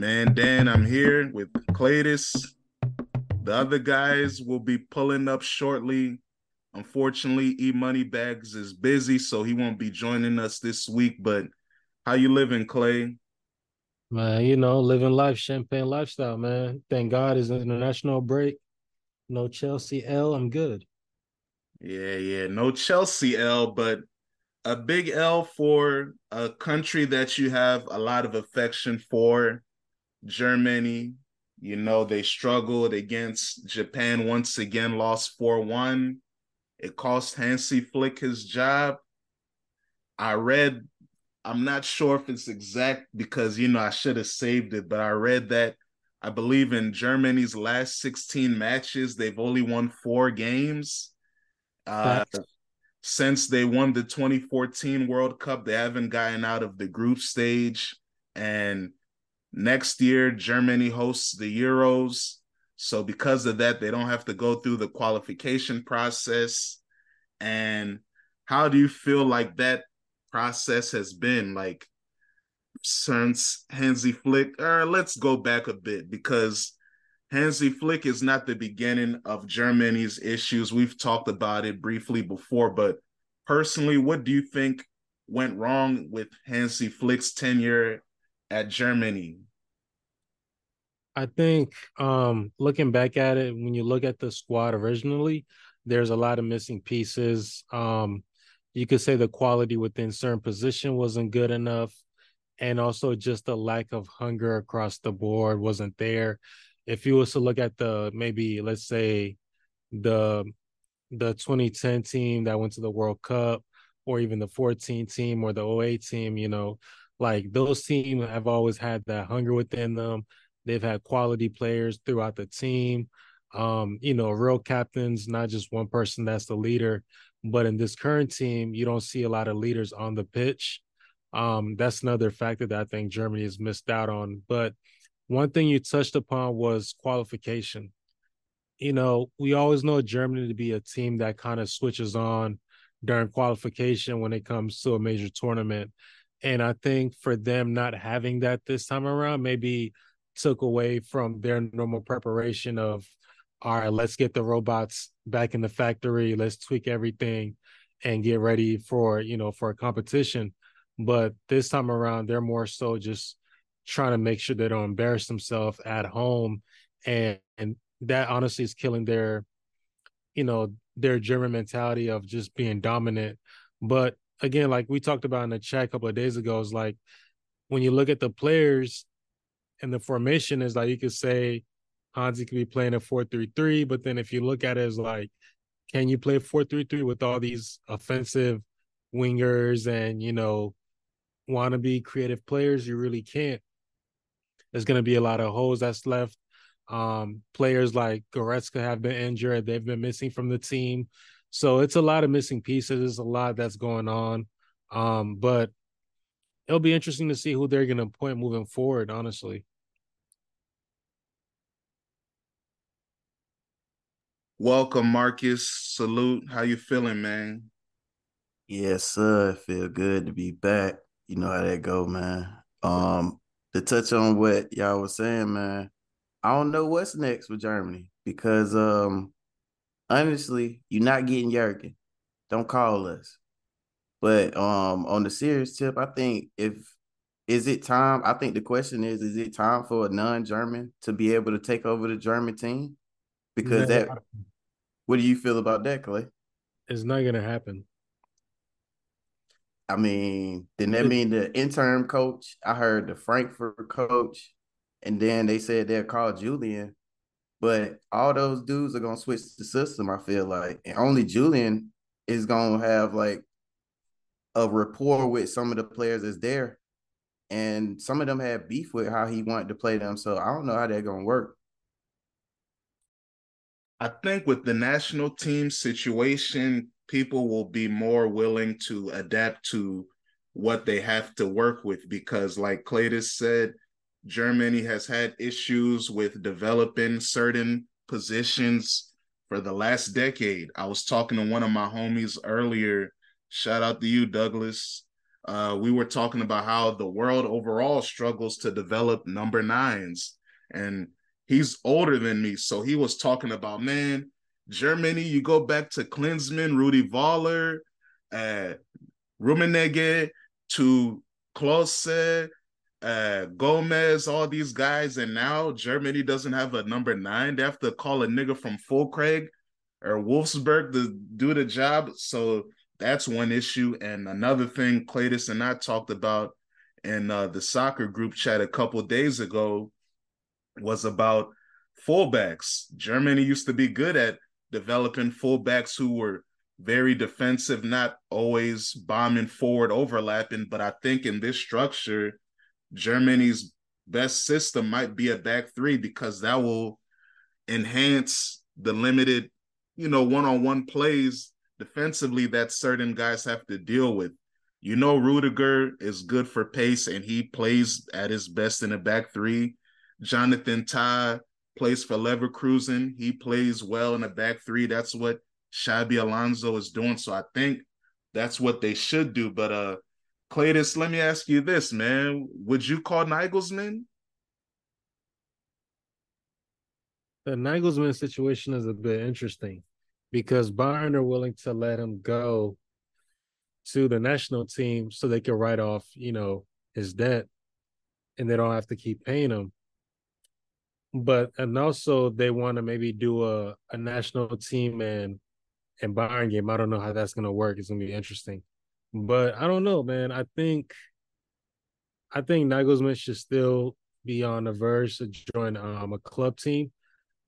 Champagne Soccer. Your man Dan, I'm here with Claytis. The other guys will be pulling up shortly. Unfortunately, E Money Bags is busy, so he won't be joining us this week. But how you living, Clay? Man, you know, living life, champagne lifestyle, man. Thank God it's an international break. No Chelsea L. I'm good. Yeah, yeah. No Chelsea L, but a big L for a country that you have a lot of affection for, Germany. You know, they struggled against Japan once again, lost 4 1. It cost Hansi Flick his job. I read, I'm not sure if it's exact because, you know, I should have saved it, but I read that I believe in Germany's last 16 matches, they've only won four games. Uh, since they won the 2014 World Cup, they haven't gotten out of the group stage. And next year, Germany hosts the Euros. So, because of that, they don't have to go through the qualification process. And how do you feel like that process has been? Like, since Hansi Flick, or let's go back a bit because Hansi Flick is not the beginning of Germany's issues. We've talked about it briefly before, but personally, what do you think went wrong with Hansi Flick's tenure at Germany? I think um, looking back at it, when you look at the squad originally, there's a lot of missing pieces. Um, you could say the quality within certain position wasn't good enough, and also just the lack of hunger across the board wasn't there if you was to look at the maybe let's say the the 2010 team that went to the World Cup or even the 14 team or the 08 team, you know, like those teams have always had that hunger within them. They've had quality players throughout the team. Um, you know, real captains, not just one person that's the leader. But in this current team, you don't see a lot of leaders on the pitch. Um, that's another factor that I think Germany has missed out on. But one thing you touched upon was qualification. You know, we always know Germany to be a team that kind of switches on during qualification when it comes to a major tournament. And I think for them not having that this time around maybe took away from their normal preparation of all right, let's get the robots back in the factory, let's tweak everything and get ready for, you know, for a competition. But this time around, they're more so just trying to make sure they don't embarrass themselves at home and, and that honestly is killing their you know their german mentality of just being dominant but again like we talked about in the chat a couple of days ago is like when you look at the players and the formation is like you could say Hansi could be playing a 4-3-3 but then if you look at it as like can you play 4-3-3 with all these offensive wingers and you know want to be creative players? You really can't. There's going to be a lot of holes that's left. Um, players like Goretzka have been injured; they've been missing from the team, so it's a lot of missing pieces. There's a lot that's going on, um, but it'll be interesting to see who they're going to appoint moving forward. Honestly. Welcome, Marcus. Salute. How you feeling, man? Yes, sir. Feel good to be back. You know how that go, man. Um, to touch on what y'all was saying, man, I don't know what's next with Germany because um honestly, you're not getting Jurgen. Don't call us. But um on the serious tip, I think if is it time? I think the question is, is it time for a non-German to be able to take over the German team? Because that what do you feel about that, Clay? It's not gonna happen. I mean, then that mean the interim coach? I heard the Frankfurt coach, and then they said they'll call Julian. But all those dudes are gonna switch the system. I feel like, and only Julian is gonna have like a rapport with some of the players that's there, and some of them had beef with how he wanted to play them. So I don't know how they're gonna work. I think with the national team situation, people will be more willing to adapt to what they have to work with because like Claytis said, Germany has had issues with developing certain positions for the last decade. I was talking to one of my homies earlier. Shout out to you, Douglas. uh, we were talking about how the world overall struggles to develop number nines. And he's older than me. So he was talking about, man, Germany, you go back to Klinsmann, Rudi Völler, uh, Rummenigge, to Klose, uh, Gomez, all these guys, and now Germany doesn't have a number nine. They have to call a nigga from Füllkrug or Wolfsburg to do the job. So that's one issue. And another thing Cletus and I talked about in uh, the soccer group chat a couple days ago was about fullbacks. Germany used to be good at developing fullbacks who were very defensive, not always bombing forward, overlapping. But I think in this structure, Germany's best system might be a back three because that will enhance the limited, you know, one on one plays defensively that certain guys have to deal with. You know, Rudiger is good for pace and he plays at his best in the back three. Jonathan Tah plays for Leverkusen. He plays well in the back three. That's what Xabi Alonso is doing. So I think that's what they should do. But uh Cletus, let me ask you this, man. Would you call Nagelsmann? The Nagelsmann situation is a bit interesting because Bayern are willing to let him go to the national team so they can write off, you know, his debt and they don't have to keep paying him. But and also they want to maybe do a, a national team and and Bayern game. I don't know how that's gonna work. It's gonna be interesting. But I don't know, man. I think I think Nagelsmann should still be on the verge to join um, a club team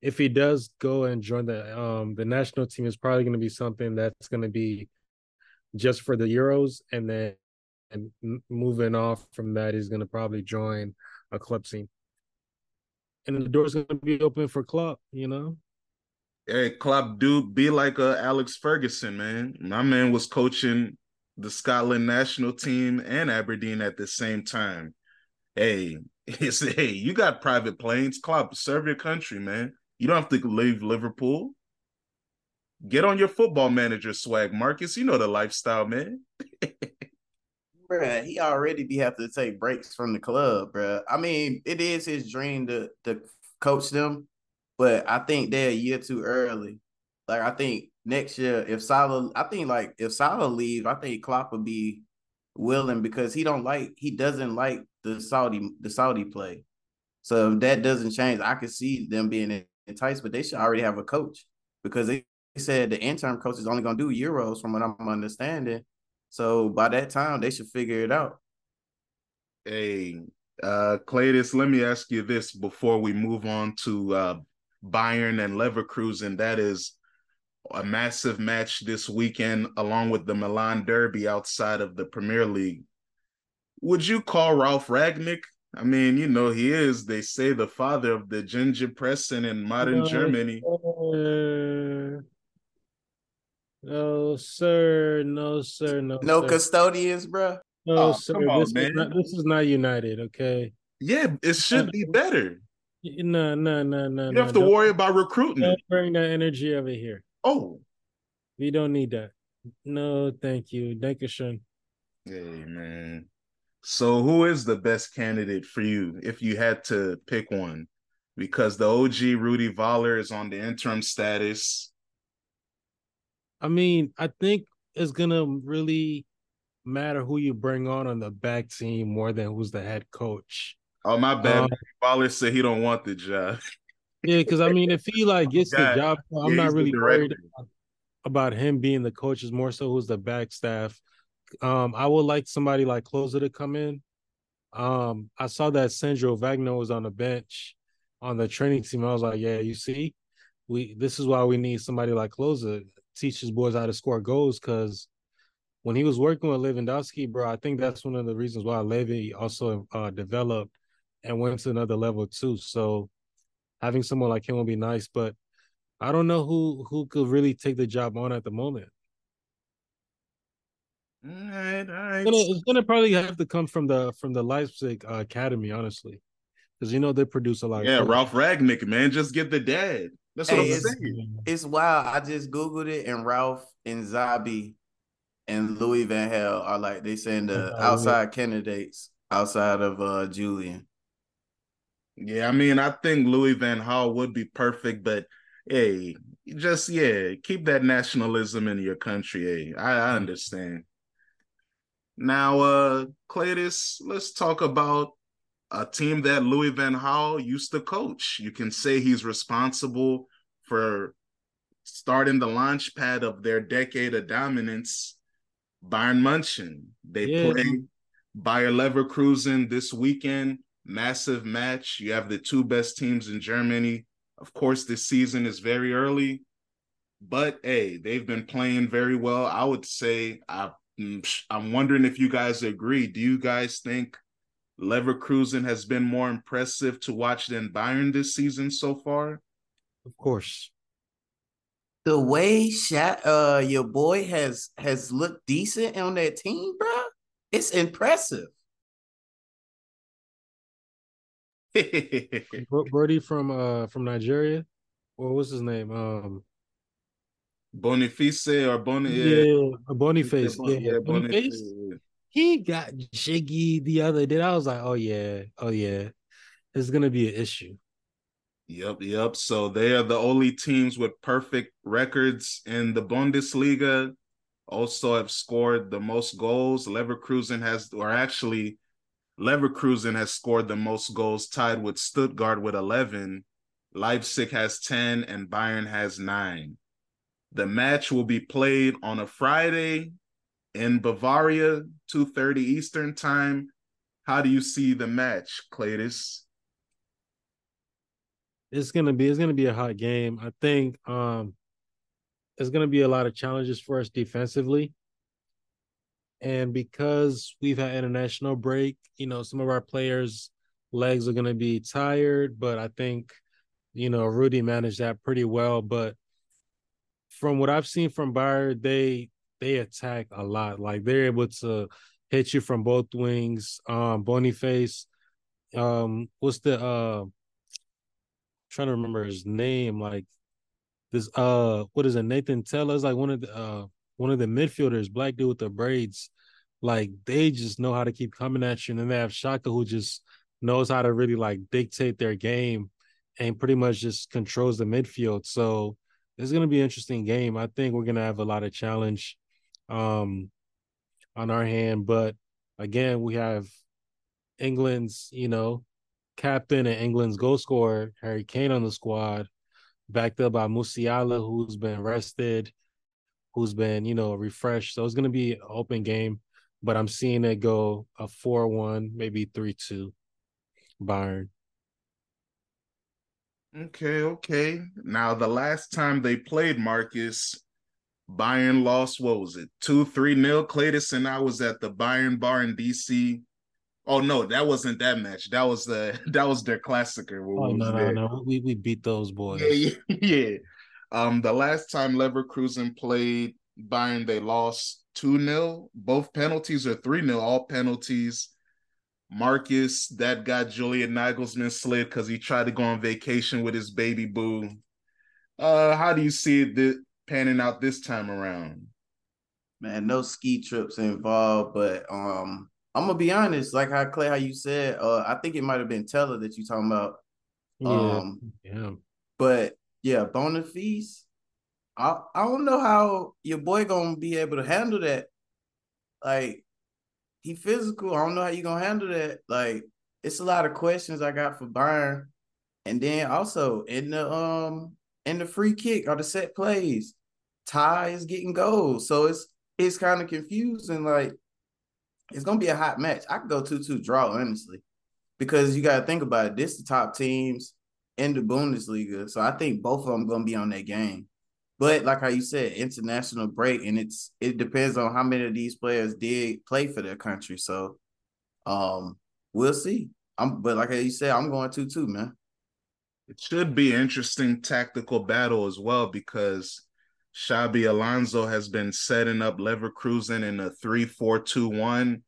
if he does go and join the um the national team, is probably going to be something that's going to be just for the Euros, and then and moving off from that, he's going to probably join a club team, and the door's going to be open for Klopp. You know. Hey, Klopp, do be like a uh, Alex Ferguson, man. My man was coaching the Scotland national team and Aberdeen at the same time. Hey, it's hey, you got private planes, club, Serve your country, man. You don't have to leave Liverpool. Get on your football manager swag, Marcus. You know the lifestyle, man. bruh, he already be have to take breaks from the club, bruh. I mean, it is his dream to to coach them, but I think they're a year too early. Like I think next year, if Salah, I think like if Salah leave, I think Klopp would be willing because he don't like he doesn't like the Saudi the Saudi play. So if that doesn't change, I could see them being enticed, but they should already have a coach because they said the interim coach is only going to do Euros from what I'm understanding. So by that time, they should figure it out. Hey, uh, Cletus, let me ask you this before we move on to uh, Bayern and Leverkusen. That is a massive match this weekend, along with the Milan Derby outside of the Premier League. Would you call Ralf Rangnick? I mean, you know, he is, they say, the father of the Gegenpressing in modern no, Germany. Sir. No, sir. No, sir. No, no sir. custodians, bro. No, oh, sir. On, this, man. Is not, this is not United, okay? Yeah, it should be better. No, no, no, no. You no, have to worry about recruiting. Don't bring that energy over here. Oh. We don't need that. No, thank you. Thank you, Sean. Hey, man. So, who is the best candidate for you if you had to pick one? Because the OG Rudy Völler is on the interim status. I mean, I think it's gonna really matter who you bring on on the back team more than who's the head coach. Oh my bad. Um, Völler said he don't want the job. Yeah, because I mean, if he like gets the job, I'm yeah, not really worried about, about him being the coach. Is more so who's the back staff um, I would like somebody like Klose to come in. Um, I saw that Sandro Wagner was on the bench on the training team. I was like, yeah, you see, we this is why we need somebody like Klose teach his boys how to score goals because when he was working with Lewandowski, bro, I think that's one of the reasons why Levy also uh, developed and went to another level too. So having someone like him would be nice, but I don't know who who could really take the job on at the moment. All right, all right. It's gonna, it's gonna, probably have to come from the from the Leipzig uh, Academy, honestly, because you know they produce a lot. Yeah, Ralph Rangnick, man, just get the dad. That's what hey, I'm it's, saying. It's wild. I just googled it, and Ralph and Xabi and Louis Van Gaal are like they saying the outside candidates outside of uh Julian. Yeah, I mean, I think Louis Van Gaal would be perfect, but hey, just yeah, keep that nationalism in your country. Hey, I, I understand. Now, uh, Cletus, let's talk about a team that Louis Van Gaal used to coach. You can say he's responsible for starting the launch pad of their decade of dominance. Bayern Munchen. They yeah. play Bayer Leverkusen this weekend. Massive match. You have the two best teams in Germany. Of course, this season is very early, but hey, they've been playing very well. I would say I, I'm wondering if you guys agree. Do you guys think Leverkusen has been more impressive to watch than Bayern this season so far? Of course. The way Shat, uh, your boy has has looked decent on that team, bro. It's impressive. Birdie from uh from Nigeria. What was his name? Um Boniface or Boni yeah, Boniface. Yeah, yeah, Boniface. Boniface he got jiggy the other day. I was like, oh yeah, oh yeah, it's gonna be an issue. Yep, yep. So they are the only teams with perfect records in the Bundesliga. Also have scored the most goals. Leverkusen has, or actually, Leverkusen has scored the most goals, tied with Stuttgart with 11. Leipzig has 10, and Bayern has nine. The match will be played on a Friday in Bavaria, 2:30 Eastern time. How do you see the match, Cletus? It's gonna be it's gonna be a hot game. I think um there's gonna be a lot of challenges for us defensively. And because we've had international break, you know, some of our players' legs are gonna be tired, but I think, you know, Rudy managed that pretty well. But from what I've seen from Bayer, they they attack a lot. Like they're able to hit you from both wings. Um, Boniface, um, what's the uh, trying to remember his name? Like this, uh, what is it? Nathan Tella is like one of the uh one of the midfielders, black dude with the braids. Like they just know how to keep coming at you, and then they have Xhaka who just knows how to really like dictate their game and pretty much just controls the midfield. So it's gonna be an interesting game. I think we're gonna have a lot of challenge um, on our hand. But again, we have England's, you know, captain and England's goal scorer, Harry Kane, on the squad, backed up by Musiala, who's been rested, who's been, you know, refreshed. So it's going to be an open game, but I'm seeing it go a 4 1, maybe 3 2 Bayern. Okay, okay. Now, the last time they played Marcus, Bayern lost, what was it, 2 3 nil? Cletus and I was at the Bayern bar in DC. Oh no, that wasn't that match. That was the that was their Klassiker. Oh no, no, no. We we beat those boys. Yeah, yeah, yeah. Um, the last time Leverkusen played Bayern, they lost 2 0. Both penalties are 3 0, all penalties. Marcus, that got Julian Nagelsmann slid because he tried to go on vacation with his baby boo. Uh, how do you see it panning out this time around? Man, no ski trips involved, but um, I'm gonna be honest. Like how Clay, how you said, uh, I think it might have been Tella that you talking about. Um, yeah. yeah. But yeah, Boniface. I I don't know how your boy gonna be able to handle that. Like he physical. I don't know how you gonna handle that. Like it's a lot of questions I got for Bayern. And then also in the um in the free kick or the set plays, Ty is getting goals. So it's it's kind of confusing. Like it's gonna be a hot match. I could go 2-2 draw, honestly. Because you gotta think about it. This the top teams in the Bundesliga. So I think both of them gonna be on that game. But like how you said, international break, and it's it depends on how many of these players did play for their country. So um we'll see. I'm but like you said, I'm going 2-2, man. It should be interesting tactical battle as well because Xabi Alonso has been setting up Leverkusen in a 3-4-2-1.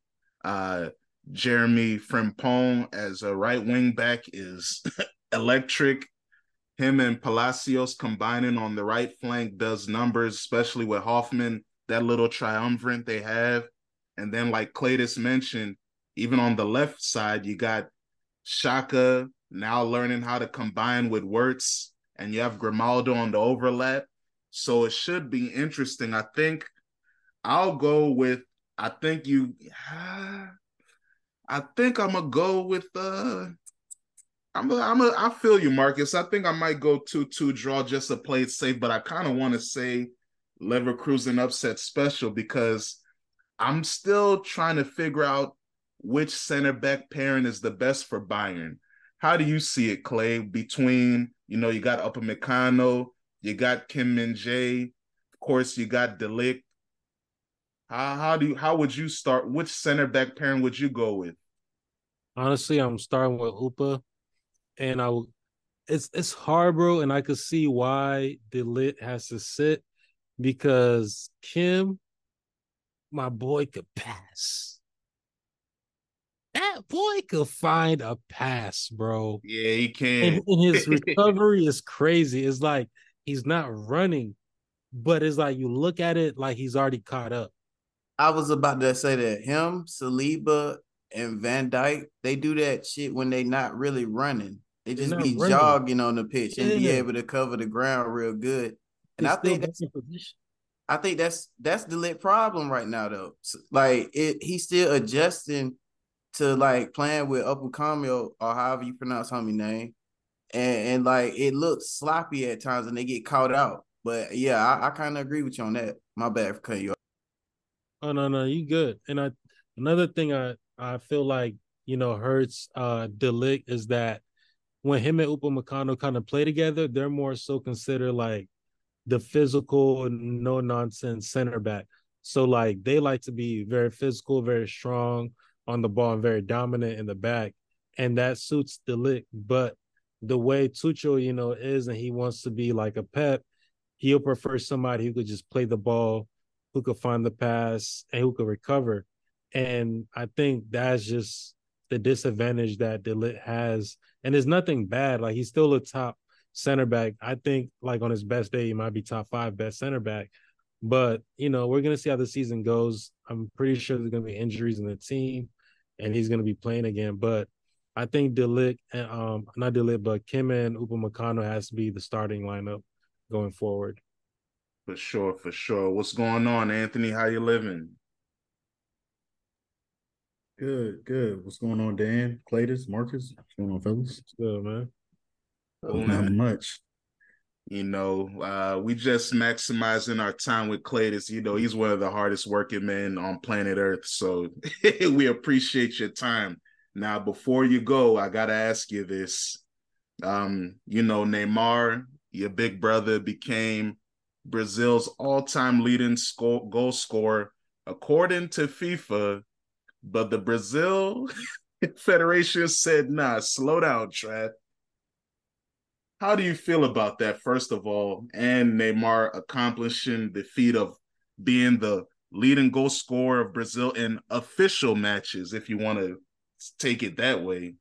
Uh, Jeremy Frimpong as a right wing back is electric. Him and Palacios combining on the right flank does numbers, especially with Hofmann, that little triumvirate they have. And then, like Claytis mentioned, even on the left side, you got Xhaka now learning how to combine with Wirtz, and you have Grimaldo on the overlap. So it should be interesting. I think I'll go with. I think you. I think I'm gonna go with. uh I'm a, I'm a, I feel you, Marcus. I think I might go two two draw just to play it safe, but I kind of want to say Leverkusen upset special because I'm still trying to figure out which center back pairing is the best for Bayern. How do you see it, Clay? Between you know you got Upper Upamecano, you got Kim Min Jae, of course you got De Ligt. How how do you how would you start? Which center back pairing would you go with? Honestly, I'm starting with Upa, and I it's it's hard, bro, and I could see why De Ligt has to sit because Kim, my boy, could pass. That boy could find a pass, bro. Yeah, he can. And, and his recovery is crazy. It's like he's not running, but it's like you look at it like he's already caught up. I was about to say that him, Saliba, and Van Dijk, they do that shit when they not really running. They just be running. jogging on the pitch and be able to cover the ground real good. And I think that's position. I think that's that's De Ligt problem right now though. Like it, he's still adjusting to like playing with Upamecano or however you pronounce homie name, and and like it looks sloppy at times and they get caught out. But yeah, I, I kind of agree with you on that. My bad for cutting you off. Oh no, no, you good. And I another thing I I feel like you know hurts uh De Ligt is that when him and Upamecano kind of play together, they're more so considered like the physical, no nonsense center back. So like they like to be very physical, very strong on the ball, and very dominant in the back, and that suits De Ligt. But the way Tuchel, you know, is, and he wants to be like a Pep, he'll prefer somebody who could just play the ball, who could find the pass, and who could recover. And I think that's just the disadvantage that De Ligt has. And there's nothing bad. Like he's still a top center back. I think like on his best day, he might be top five best center back. But you know, we're gonna see how the season goes. I'm pretty sure there's gonna be injuries in the team, and he's gonna be playing again. But I think De Ligt and um not De Ligt, but Kim and Upamecano has to be the starting lineup going forward. For sure, for sure. What's going on, Anthony? How you living? Good, good. What's going on, Dan? Claytis, Marcus? What's going on, fellas? Good, man. Oh, Not much. You know, uh, we just maximizing our time with Claytis. You know, he's one of the hardest working men on planet Earth. So we appreciate your time. Now, before you go, I gotta ask you this. Um, you know, Neymar, your big brother, became Brazil's all-time leading score, goal scorer according to FIFA, but the Brazil Federation said, "Nah, slow down, Trav." How do you feel about that, first of all, and Neymar accomplishing the feat of being the leading goal scorer of Brazil in official matches, if you want to take it that way?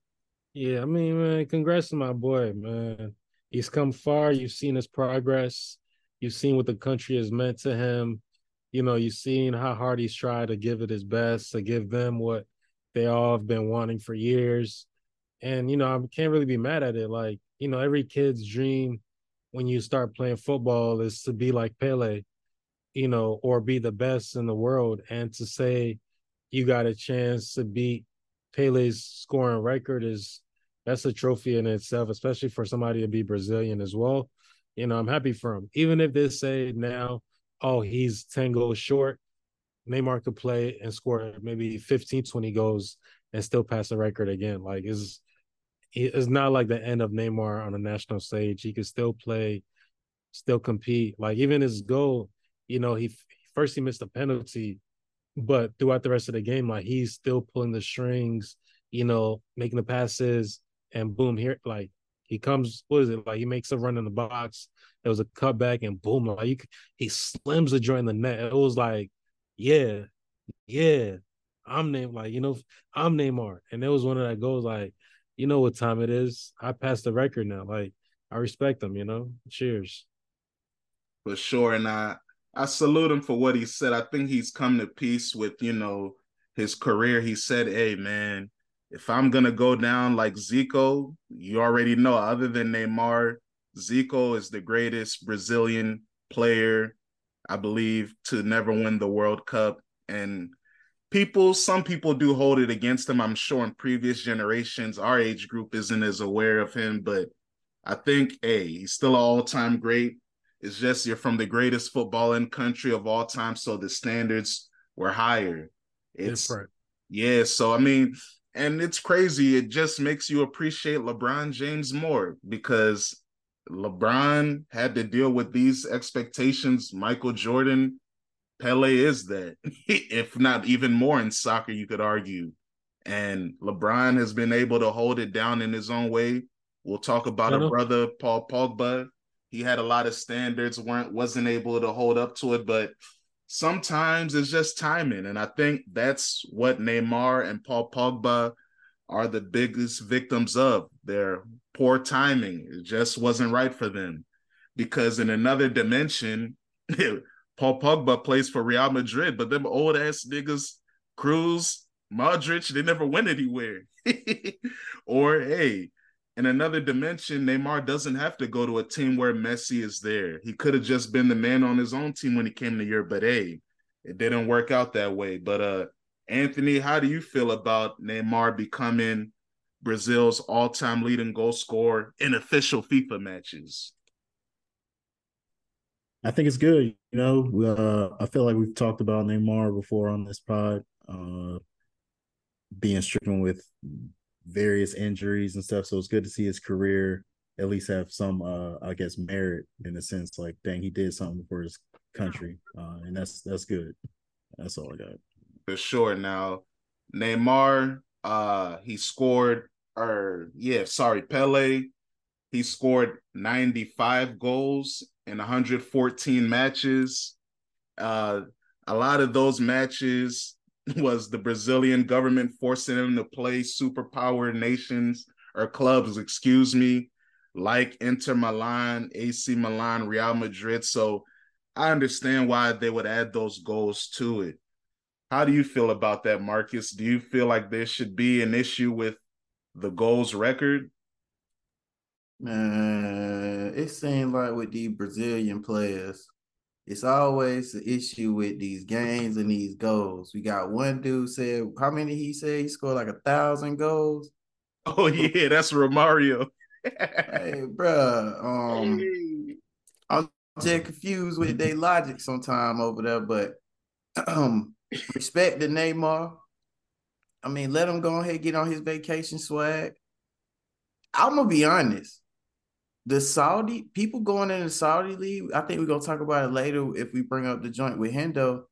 Yeah, I mean, man, congrats to my boy, man. He's come far. You've seen his progress. You've seen what the country has meant to him. You know, you've seen how hard he's tried to give it his best, to give them what they all have been wanting for years. And, you know, I can't really be mad at it. Like, you know, every kid's dream when you start playing football is to be like Pele, you know, or be the best in the world. And to say you got a chance to beat Pele's scoring record is that's a trophy in itself, especially for somebody to be Brazilian as well. You know, I'm happy for him. Even if they say now, oh, he's 10 goals short, Neymar could play and score maybe 15, 20 goals and still pass the record again. Like, is it's not like the end of Neymar on a national stage. He could still play, still compete. Like even his goal, you know, he first he missed a penalty, but throughout the rest of the game, like he's still pulling the strings, you know, making the passes, and boom, here like he comes. What is it like? He makes a run in the box. There was a cutback, and boom, like he slims the joint in the net. It was like, yeah, yeah, I'm Neymar. Like you know, I'm Neymar, and it was one of that goals like you know what time it is. I passed the record now. Like I respect them, you know. Cheers. For sure. And I I salute him for what he said. I think he's come to peace with, you know, his career. He said, Hey, man, if I'm going to go down like Zico, you already know, other than Neymar, Zico is the greatest Brazilian player, I believe, to never win the World Cup. And people, some people do hold it against him. I'm sure in previous generations, our age group isn't as aware of him, but I think, hey, he's still an all time great. It's just you're from the greatest footballing country of all time, so the standards were higher. It's Different. yeah. So I mean, and it's crazy. It just makes you appreciate LeBron James more because LeBron had to deal with these expectations. Michael Jordan, Pele is that, if not even more in soccer, you could argue. And LeBron has been able to hold it down in his own way. We'll talk about a brother, Paul Pogba, he had a lot of standards, weren't wasn't able to hold up to it, but sometimes it's just timing. And I think that's what Neymar and Paul Pogba are the biggest victims of their poor timing. It just wasn't right for them. Because in another dimension, Paul Pogba plays for Real Madrid, but them old ass niggas, Kroos, Modric, they never went anywhere. or hey, in another dimension, Neymar doesn't have to go to a team where Messi is there. He could have just been the man on his own team when he came to Europe, but hey, it didn't work out that way. But uh Anthony, how do you feel about Neymar becoming Brazil's all-time leading goal scorer in official FIFA matches? I think it's good. You know, uh, I feel like we've talked about Neymar before on this pod, uh, being stricken with various injuries and stuff. So it's good to see his career at least have some uh I guess merit in a sense like dang he did something for his country. Uh and that's that's good. That's all I got. For sure. Now Neymar uh he scored or yeah, sorry, Pele he scored 95 goals in 114 matches. Uh a lot of those matches was the Brazilian government forcing him to play superpower nations or clubs, excuse me, like Inter Milan, AC Milan, Real Madrid. So I understand why they would add those goals to it. How do you feel about that, Marcus? Do you feel like there should be an issue with the goals record? Man, it seems like with the Brazilian players, it's always the issue with these games and these goals. We got one dude said how many he said he scored like a thousand goals. Oh yeah, that's Romario. hey, bro. Um. I'm just confused with their logic sometime over there, but um, respect the Neymar. I mean, let him go ahead get on his vacation swag. I'm gonna be honest the Saudi people going in the Saudi league, I think we're gonna talk about it later if we bring up the joint with Hendo.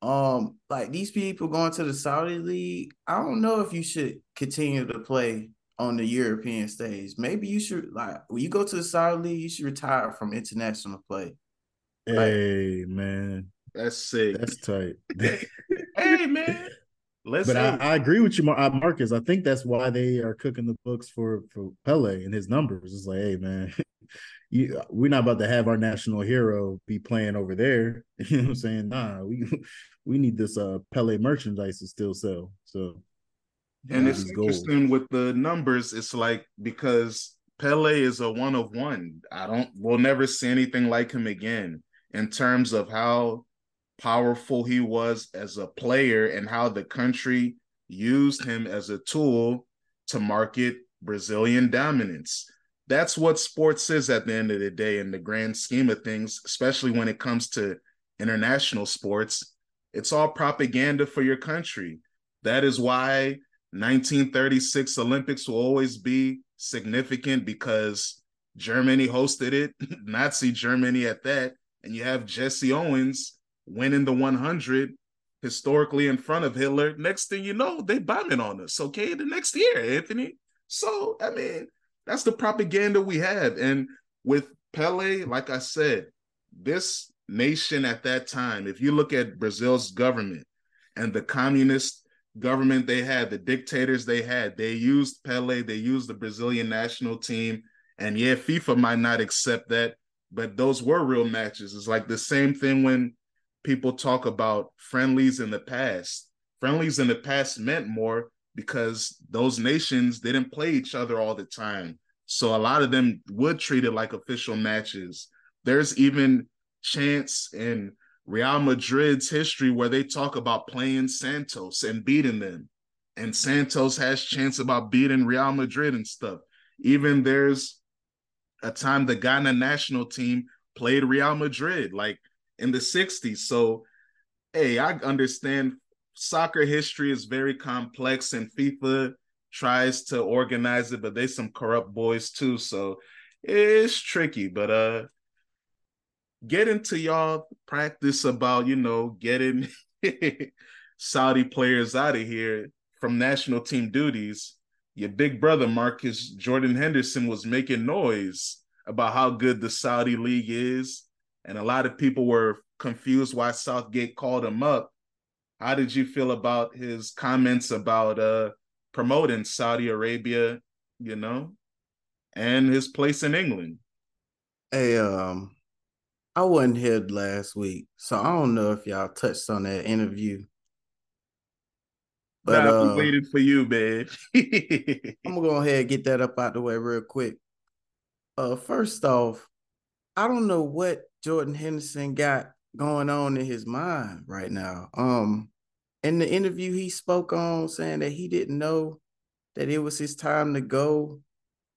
Um, like these people going to the Saudi league, I don't know if you should continue to play on the European stage. Maybe you should like when you go to the Saudi league, you should retire from international play. Hey like, man, that's sick. That's tight. hey man, Let's but I, I, agree with you, uh, Marcus. I think that's why they are cooking the books for for Pele and his numbers. It's like, hey, man, you, we're not about to have our national hero be playing over there. You know what I'm saying? Nah, we we need this uh Pele merchandise to still sell. So, and it's interesting with the numbers. It's like because Pele is a one of one. I don't. We'll never see anything like him again in terms of how powerful he was as a player and how the country used him as a tool to market Brazilian dominance. That's what sports is at the end of the day, in the grand scheme of things, especially when it comes to international sports. It's all propaganda for your country. That is why 1936 Olympics will always be significant because Germany hosted it, Nazi Germany at that. And you have Jesse Owens winning the 100 historically in front of Hitler. Next thing you know, they bombing on us. Okay, the next year, Anthony. So I mean, that's the propaganda we have. And with Pele, like I said, this nation at that time, if you look at Brazil's government and the communist government they had, the dictators they had, they used Pele, they used the Brazilian national team. And yeah, FIFA might not accept that, but those were real matches. It's like the same thing when people talk about friendlies in the past. Friendlies in the past meant more because those nations didn't play each other all the time. So a lot of them would treat it like official matches. There's even chance in Real Madrid's history where they talk about playing Santos and beating them. And Santos has chance about beating Real Madrid and stuff. Even there's a time the Ghana national team played Real Madrid, like in the 60s. So, hey, I understand soccer history is very complex and FIFA tries to organize it, but they some corrupt boys too. So it's tricky. But uh get into y'all practice about, you know, getting Saudi players out of here from national team duties. Your big brother, Marcus Jordan Henderson, was making noise about how good the Saudi league is. And a lot of people were confused why Southgate called him up. How did you feel about his comments about uh promoting Saudi Arabia, you know, and his place in England? Hey, um, I wasn't here last week, so I don't know if y'all touched on that interview. But nah, uh, waiting for you, man. I'm gonna go ahead and get that up out the way real quick. Uh, first off, I don't know what Jordan Henderson got going on in his mind right now. Um, in the interview he spoke on saying that he didn't know that it was his time to go.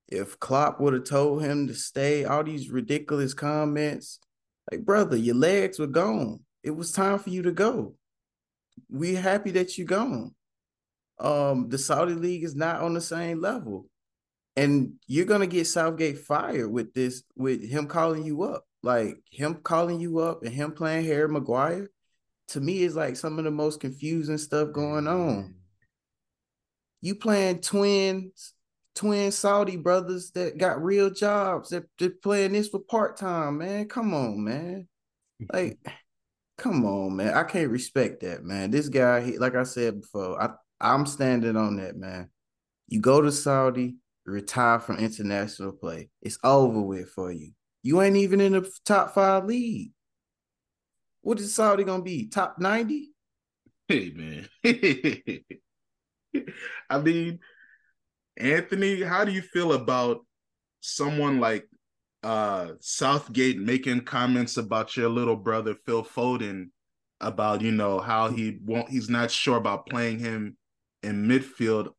If Klopp would have told him to stay, all these ridiculous comments. Like, brother, your legs were gone. It was time for you to go. We're happy that you're gone. Um, the Saudi League is not on the same level. And you're gonna get Southgate fired with this, with him calling you up. Like him calling you up and him playing Harry Maguire to me is like some of the most confusing stuff going on. You playing twins, twin Saudi brothers that got real jobs that they're playing this for part time, man. Come on, man. Like, come on, man. I can't respect that, man. This guy, he, like I said before, I I'm standing on that, man. You go to Saudi, retire from international play. It's over with for you. You ain't even in the top five league. What is Saudi gonna be? Top 90? Hey man. I mean, Anthony, how do you feel about someone like uh Southgate making comments about your little brother Phil Foden about, you know, how he won't he's not sure about playing him in midfield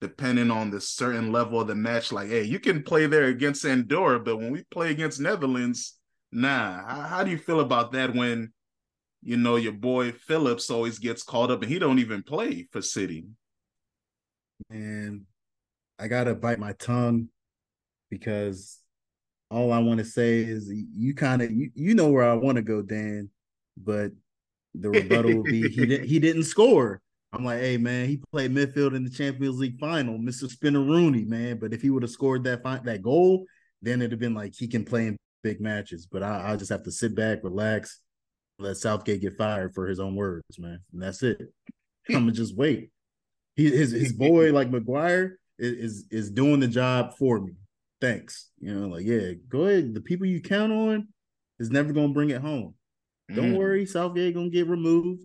depending on the certain level of the match. Like, hey, you can play there against Andorra, but when we play against Netherlands, nah. How, how do you feel about that when you know, your boy Phillips always gets called up and he don't even play for City. And I gotta bite my tongue because all I want to say is you kind of you, you know where I want to go, Dan, but the rebuttal will be he didn't he didn't score. I'm like, hey man, he played midfield in the Champions League final, Mr. Spinner Rooney, man. But if he would have scored that that goal, then it'd have been like he can play in big matches. But I, I just have to sit back, relax, let Southgate get fired for his own words, man. And that's it. I'm gonna just wait. He his his boy like Maguire is, is is doing the job for me. Thanks. You know, like yeah, go ahead. The people you count on is never gonna bring it home. Don't mm. worry, Southgate gonna get removed.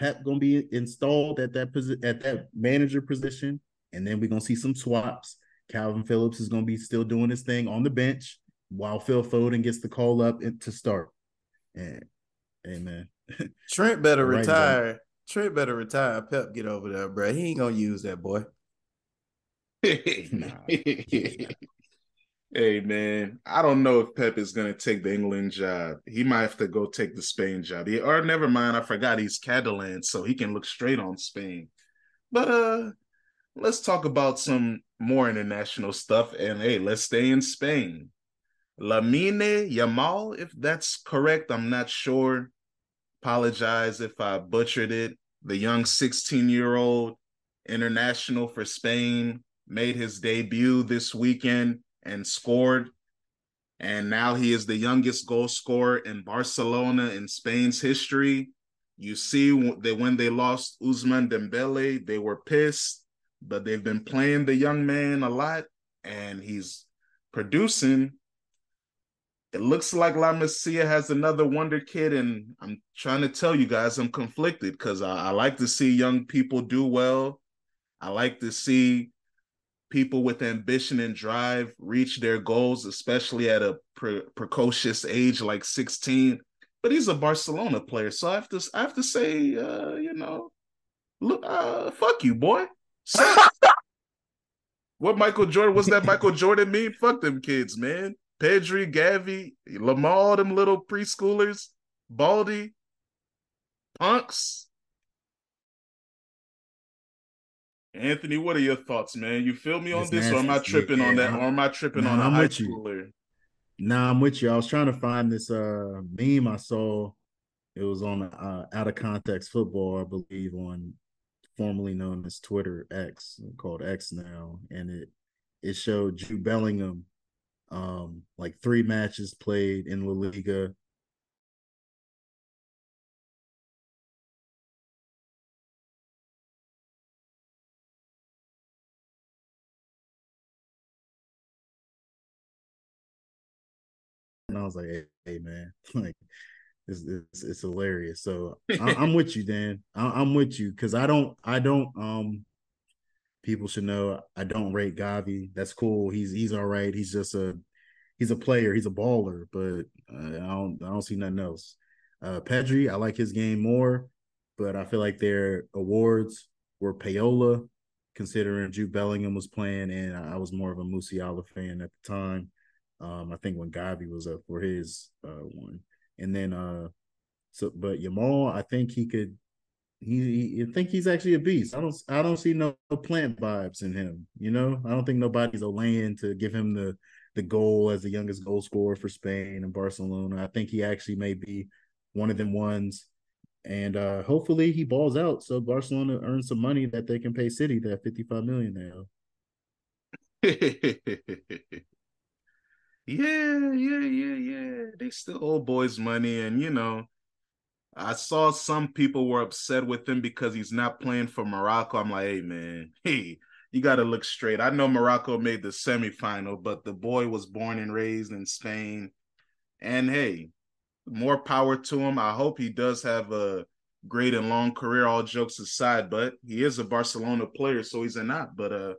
Pep gonna be installed at that position at that manager position, and then we're gonna see some swaps. Kalvin Phillips is gonna be still doing his thing on the bench while Phil Foden gets the call up to start. And Hey man. Trent better right retire. Trent better retire. Pep get over there, bro. He ain't gonna use that boy. Hey man, I don't know if Pep is gonna take the England job. He might have to go take the Spain job. He, or never mind, I forgot he's Catalan, so he can look straight on Spain. But uh let's talk about some more international stuff. And hey, let's stay in Spain. Lamine Yamal, if that's correct. I'm not sure. Apologize if I butchered it. The young 16 year old international for Spain made his debut this weekend and scored. And now he is the youngest goal scorer in Barcelona in Spain's history. You see that when they lost Ousmane Dembele, they were pissed, but they've been playing the young man a lot and he's producing it looks like La Masia has another wonder kid, and I'm trying to tell you guys I'm conflicted because I, I, like to see young people do well. I like to see people with ambition and drive reach their goals, especially at a pre- precocious age like 16. But he's a Barcelona player, so I have to I have to say, uh, you know, look, uh, fuck you, boy. what Michael Jordan? What's that Michael Jordan mean? Fuck them kids, man. Pedri, Gavi, Lamar, them little preschoolers, Balde, punks. Anthony, what are your thoughts, man? You feel me on it's this, or am I tripping yeah, on that? Or am I tripping nah, on I'm high schooler? You. Nah, I'm with you. I was trying to find this uh meme I saw. It was on uh, out of context football, I believe, on formerly known as Twitter X, called X now, and it it showed Jude Bellingham um, like three matches played in La Liga. I was like, "Hey, hey man, like it's, it's, it's hilarious." So I, am with you, Dan. I, am with you because I don't I don't um people should know I don't rate Gavi. That's cool. He's he's all right. He's just a he's a player. He's a baller, but uh, I don't I don't see nothing else. Uh, Pedri, I like his game more, but I feel like their awards were Payola, considering Jude Bellingham was playing, and I was more of a Musiala fan at the time. Um, I think when Gavi was up for his uh, one, and then uh, so but Yamal, I think he could he, he I think he's actually a beast. I don't I don't see no, plant vibes in him. You know, I don't think nobody's laying to give him the the goal as the youngest goal scorer for Spain and Barcelona. I think he actually may be one of them ones. And uh hopefully he balls out so Barcelona earns some money that they can pay City that 55 million now. yeah, yeah, yeah, yeah. They still owe boys money, and you know, I saw some people were upset with him because he's not playing for Morocco. I'm like, hey man, hey, you got to look straight. I know Morocco made the semifinal, but the boy was born and raised in Spain. And hey, more power to him. I hope he does have a great and long career, all jokes aside, but he is a Barcelona player, so he's a not. But uh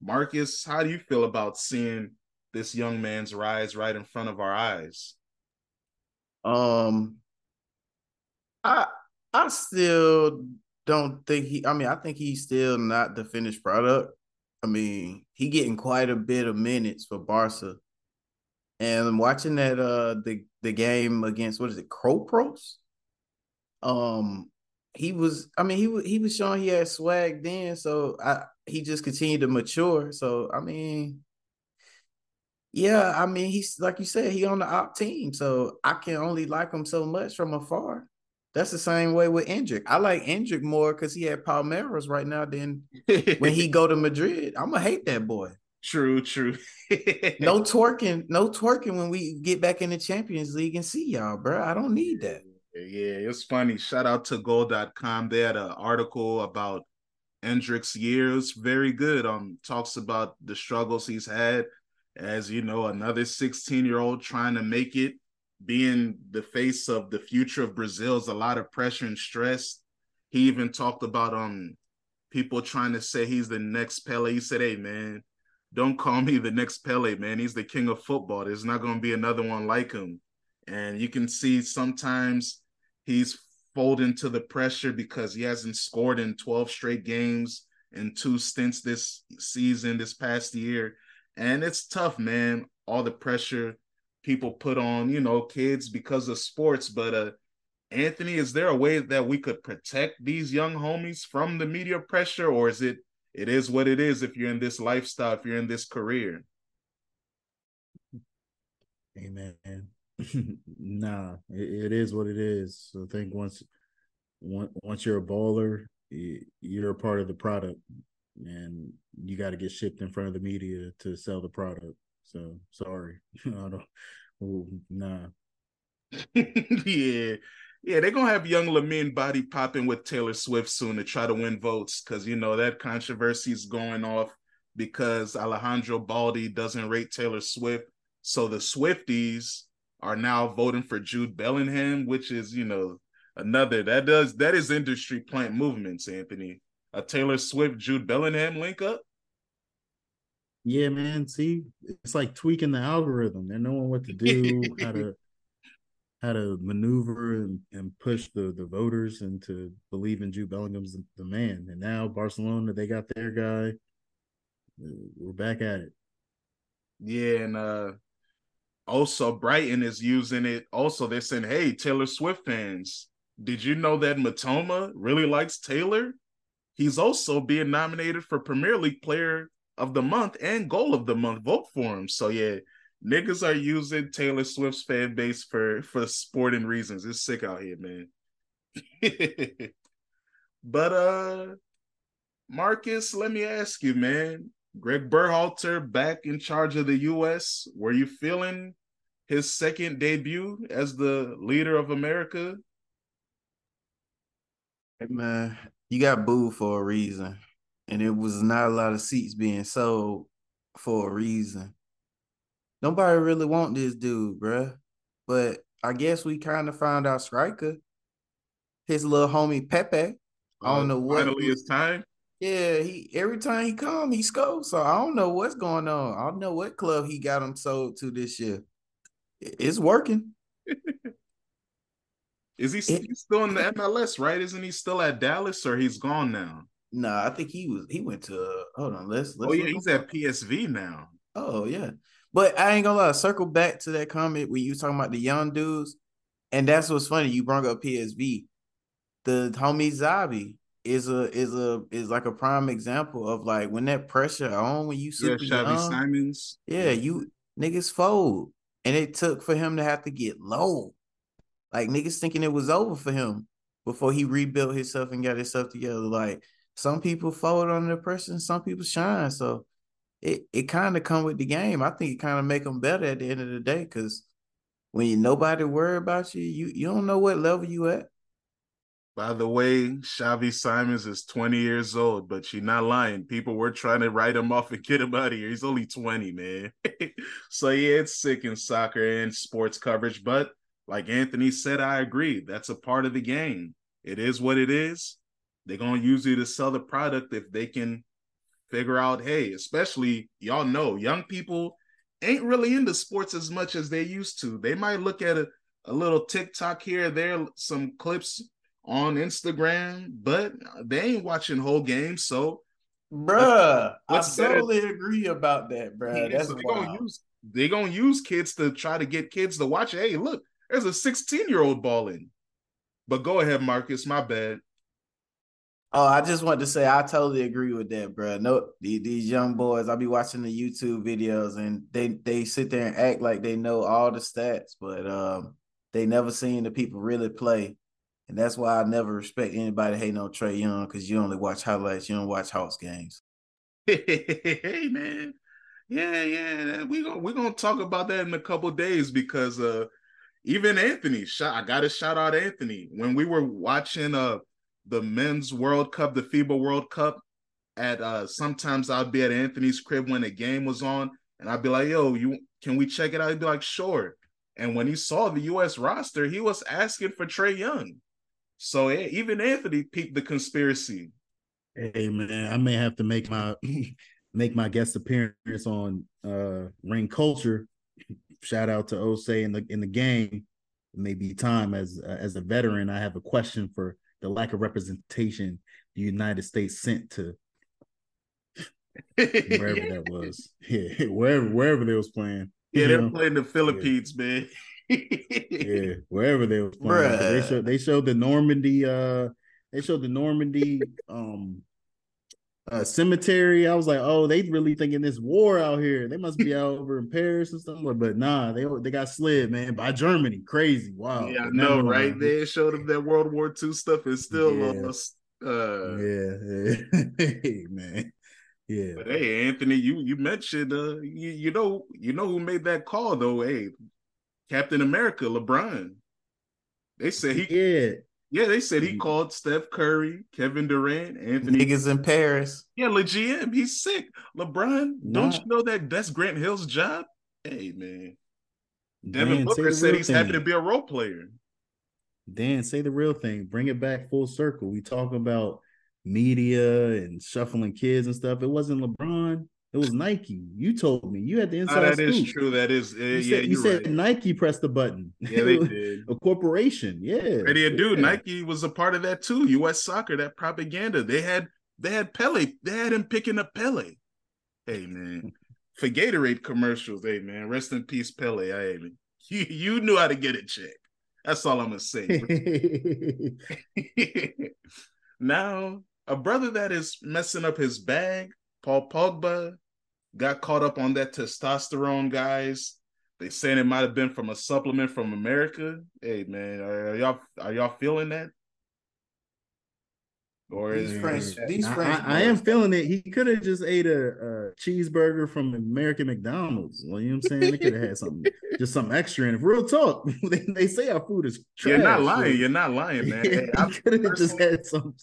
Marcus, how do you feel about seeing this young man's rise right in front of our eyes? Um I I still don't think he. I mean, I think he's still not the finished product. I mean, he getting quite a bit of minutes for Barca, and watching that uh the the game against what is it, Cropros? Um, he was. I mean, he he was showing he had swag then, so I he just continued to mature. So I mean, yeah, I mean, he's like you said, he on the op team, so I can only like him so much from afar. That's the same way with Endrick. I like Endrick more because he had Palmeiras right now than when he go to Madrid. I'm gonna hate that boy. True, true. no twerking, no twerking when we get back in the Champions League and see y'all, bro. I don't need that. Yeah, it's funny. Shout out to goal.com. They had an article about Endrick's years. Very good. Um, talks about the struggles he's had as you know, another 16 year old trying to make it being the face of the future of Brazil is a lot of pressure and stress. He even talked about um people trying to say he's the next Pele. He said, "Hey man, don't call me the next Pele, man. He's the king of football. There's not going to be another one like him." And you can see sometimes he's folding to the pressure because he hasn't scored in 12 straight games in two stints this season, this past year. And it's tough, man. All the pressure people put on, you know, kids because of sports. But uh Anthony, is there a way that we could protect these young homies from the media pressure, or is it it is what it is if you're in this lifestyle, if you're in this career? Amen. nah, it, it is what it is. So I think once once you're a baller, you're a part of the product, and you got to get shipped in front of the media to sell the product. So sorry, I don't. Oh, nah. yeah, yeah, they're gonna have young Lamine body popping with Taylor Swift soon to try to win votes because you know that controversy is going off because Alejandro Balde doesn't rate Taylor Swift. So the Swifties are now voting for Jude Bellingham, which is, you know, another that does that is industry plant movements, Anthony. A Taylor Swift Jude Bellingham link up. Yeah, man. See, it's like tweaking the algorithm. They're knowing what to do, how to how to maneuver and, and push the the voters into believing Jude Bellingham's the, the man. And now Barcelona, they got their guy. We're back at it. Yeah, and uh also Brighton is using it. Also, they're saying, "Hey, Taylor Swift fans, did you know that Mitoma really likes Taylor? He's also being nominated for Premier League Player of the Month and Goal of the Month. Vote for him." So yeah, niggas are using Taylor Swift's fan base for for sporting reasons. It's sick out here, man. but uh Marcus, let me ask you, man. Greg Berhalter back in charge of the US. Were you feeling his second debut as the leader of America? Hey man, you got booed for a reason. And it was not a lot of seats being sold for a reason. Nobody really want this dude, bruh. But I guess we kind of found out striker. His little homie Pepi. I don't uh, know what finally it's time. Yeah, he every time he come, he scores. So I don't know what's going on. I don't know what club he got him sold to this year. It's working. Is he it, still in the MLS, right? Isn't he still at Dallas or he's gone now? No, nah, I think he was he went to hold on, let's, let's Oh yeah, he's at PSV now. Oh yeah. But I ain't gonna lie, circle back to that comment when you talking about the young dudes. And that's what's funny. You brought up PSV. The homie Xavi, is a is a is like a prime example of like when that pressure on when you super yeah, young, Simons. Yeah, you niggas fold. And it took for him to have to get low. Like niggas thinking it was over for him before he rebuilt himself and got himself together. Like some people fold under the pressure and some people shine. So it it kind of come with the game. I think it kind of make them better at the end of the day because when you nobody worry about you, you you don't know what level you at. By the way, Xavi Simons is 20 years old, but she's not lying. People were trying to write him off and get him out of here. He's only 20, man. so yeah, it's sick in soccer and sports coverage. But like Anthony said, I agree. That's a part of the game. It is what it is. They're gonna use you to sell the product if they can figure out, hey, especially y'all know young people ain't really into sports as much as they used to. They might look at a, a little TikTok here, there, some clips on Instagram, but they ain't watching whole games. So, bruh, I totally agree about that, bruh. Yeah, That's so they gonna use they gonna use kids to try to get kids to watch. Hey, look, there's a 16 year old balling. But go ahead, Marcus. My bad. Oh, I just want to say I totally agree with that, bro. No, these young boys, I'll be watching the YouTube videos and they they sit there and act like they know all the stats, but um, they never seen the people really play. And that's why I never respect anybody hating on Trey Young because you only watch highlights, you don't watch Hawks games. hey man. Yeah, yeah. We gonna we're gonna talk about that in a couple days because uh even Anthony, shot I gotta shout out Anthony. When we were watching uh the men's World Cup, the FIBA World Cup, at uh sometimes I'd be at Anthony's crib when the game was on, and I'd be like, yo, you can we check it out? He'd be like, sure. And when he saw the US roster, he was asking for Trey Young. So yeah, even Anthony peeped the conspiracy. Hey man, I may have to make my make my guest appearance on uh Ring Culture. Shout out to Osei in the in the game. It may be time as uh, as a veteran. I have a question for the lack of representation the United States sent to wherever that was. Yeah, wherever wherever they was playing. Yeah, they're playing the Philippines, yeah. man yeah, wherever they was playing. They showed they showed the Normandy uh they showed the Normandy um uh, cemetery. I was like, oh, they really thinking this war out here. They must be out over in Paris or stuff. But nah, they they got slid, man, by Germany. Crazy. Wow. Yeah, I know, right? They showed them that World War II stuff and still yeah. lost. Uh, yeah, yeah. man. Yeah. But hey, Anthony, you you mentioned uh you, you know you know who made that call though. Hey, Captain America, LeBron. They said he yeah. Yeah, they said he mm-hmm. called Steph Curry, Kevin Durant, Anthony. Niggas in Paris. Yeah, GM. He's sick. LeBron, nah. don't you know that that's Grant Hill's job? Hey, man. Devin Dan, Booker said he's happy to be a role player. Dan, say the real thing. Bring it back full circle. We talk about media and shuffling kids and stuff. It wasn't LeBron. It was Nike. You told me. You had the Ah, inside that scoop. is true. That is, uh, You yeah, said, you said right. Nike pressed the button. Yeah, they did. a corporation. Yeah. To do. Yeah. Nike was a part of that too. U.S. Soccer, that propaganda. They had they had Pele. They had him picking up Pele. Hey man, for Gatorade commercials. Hey man, rest in peace, Pele. Man, you you knew how to get it check. That's all I'm gonna say. now, a brother that is messing up his bag, Paul Pogba, got caught up on that testosterone, guys. They saying it might have been from a supplement from America. Hey man, are y'all are y'all feeling that? Or is These French, these I, French. I- I am feeling it. He could have just ate a, a cheeseburger from American McDonald's. You know what I'm saying? They could have had something, just something extra in it. Real talk. they, they say our food is trash. You're not lying. so- You're not lying, man. Hey, I've, could have just had some.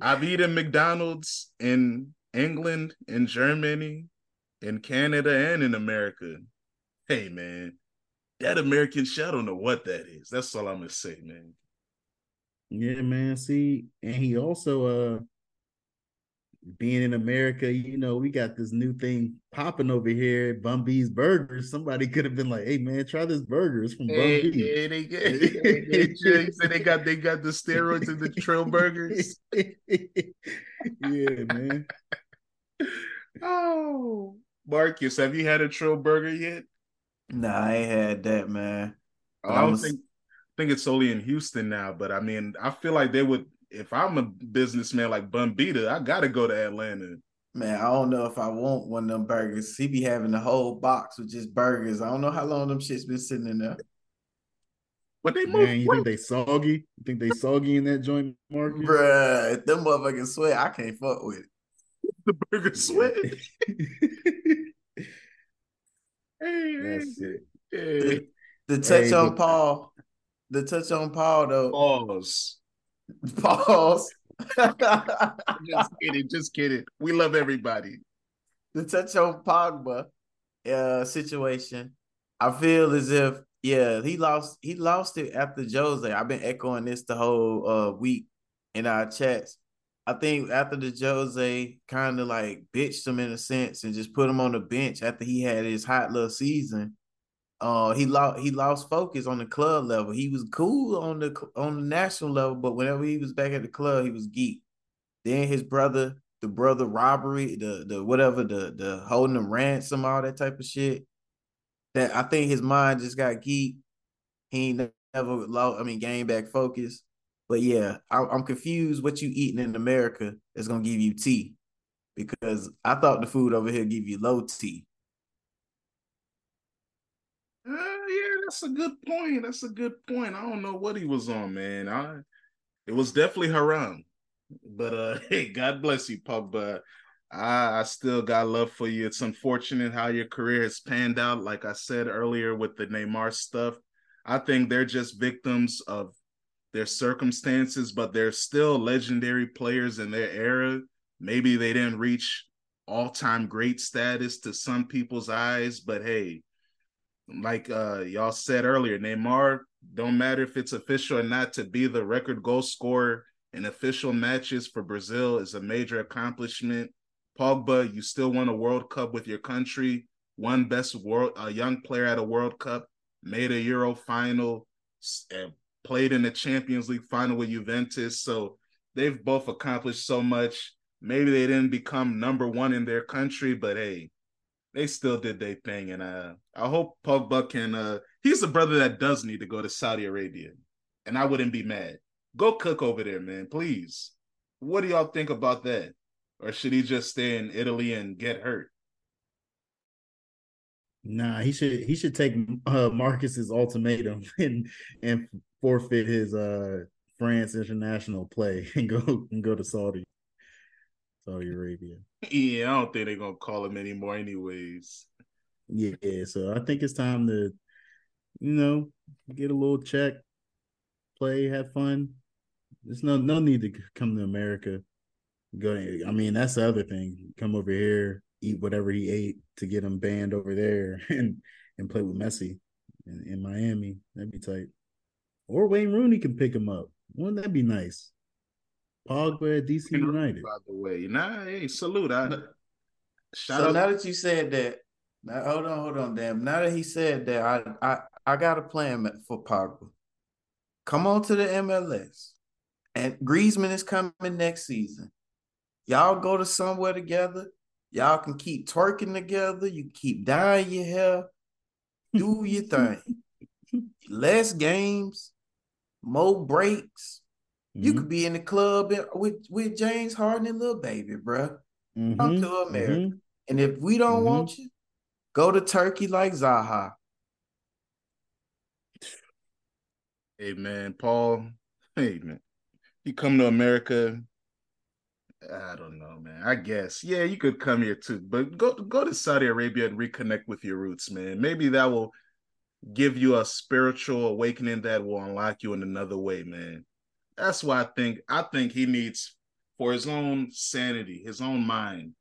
I've eaten McDonald's in England, in Germany, in Canada, and in America. Hey, man, that American shit, I don't know what that is. That's all I'm gonna say, man. Yeah, man. See, and he also uh being in America, you know, we got this new thing popping over here, Bun B's Burgers. Somebody could have been like, "Hey, man, try this burger. It's from Hey, Bumby." hey, they, get, they, they, say they got they got the steroids in the Trill Burgers. yeah, man. Oh, Marcus, have you had a Trill Burger yet? Nah, I ain't had that, man. Oh, I don't a- think think it's only in Houston now, but I mean, I feel like they would. If I'm a businessman like Bumbita, I gotta go to Atlanta. Man, I don't know if I want one of them burgers. He be having the whole box with just burgers. I don't know how long them shits been sitting in there. But they move Man, you think they soggy? You think they soggy in that joint, Marcus? Bruh, them motherfuckers sweat, I can't fuck with it. The burger sweat. Hey, That's it. hey, The touch Hey, on but- Paul, the touch on Paul though. pause. Pause. Just kidding, just kidding. We love everybody. the touch on Pogba uh situation, I feel as if yeah, he lost he lost it after Jose. I've been echoing this the whole uh week in our chats. I think after the Jose kind of like bitched him in a sense and just put him on the bench after he had his hot little season. Uh, he lost he lost focus on the club level. He was cool on the on the national level, but whenever he was back at the club, he was geek. Then his brother, the brother robbery, the the whatever, the the holding him ransom, all that type of shit. That I think his mind just got geek. He never lost. I mean, gained back focus. But yeah, I, I'm confused. What you eating in America is gonna give you tea, because I thought the food over here give you low tea. Uh, yeah, that's a good point. That's a good point. I don't know what he was on, man. I it was definitely haram. But uh hey, God bless you, Pogba. I, I still got love for you. It's unfortunate how your career has panned out. Like I said earlier with the Neymar stuff, I think they're just victims of their circumstances, but they're still legendary players in their era. Maybe they didn't reach all-time great status to some people's eyes, but hey, like uh y'all said earlier, Neymar don't matter if it's official or not to be the record goal scorer in official matches for Brazil is a major accomplishment. Pogba, you still won a World Cup with your country, one best world a young player at a World Cup, made a Euro final, and played in the Champions League final with Juventus. So they've both accomplished so much. Maybe they didn't become number one in their country, but hey, they still did their thing. And uh, I hope Pogba can. Uh, he's a brother that does need to go to Saudi Arabia, and I wouldn't be mad. Go cook over there, man, please. What do y'all think about that? Or should he just stay in Italy and get hurt? Nah, he should he should take uh, Marcus's ultimatum and and forfeit his uh France international play and go and go to Saudi Saudi Arabia. Yeah, I don't think they're gonna call him anymore, anyways. Yeah, so I think it's time to, you know, get a little check, play, have fun. There's no no need to come to America. Go. I mean, that's the other thing. Come over here, eat whatever he ate to get him banned over there, and and play with Messi. in, in Miami. That'd be tight. Or Wayne Rooney can pick him up. Wouldn't that be nice? Pogba at DC United. By the way, nah, hey, salute. I, shout so out. now that you said that, now hold on, hold on, damn. Now that he said that, I I I got a plan for Pogba. Come on to the MLS. And Griezmann is coming next season. Y'all go to somewhere together. Y'all can keep twerking together. You keep dyeing your hair. Do your thing. Less games, more breaks. Mm-hmm. You could be in the club with, with James Harden and Lil Baby, bro. Mm-hmm. Come to America. Mm-hmm. And if we don't mm-hmm. want you, go to Turkey like Zaha. Hey man, Paul. Hey man, you come to America. I don't know, man. I guess yeah, you could come here too, but go go to Saudi Arabia and reconnect with your roots, man. Maybe that will give you a spiritual awakening that will unlock you in another way, man. That's why I think I think he needs for his own sanity, his own mind,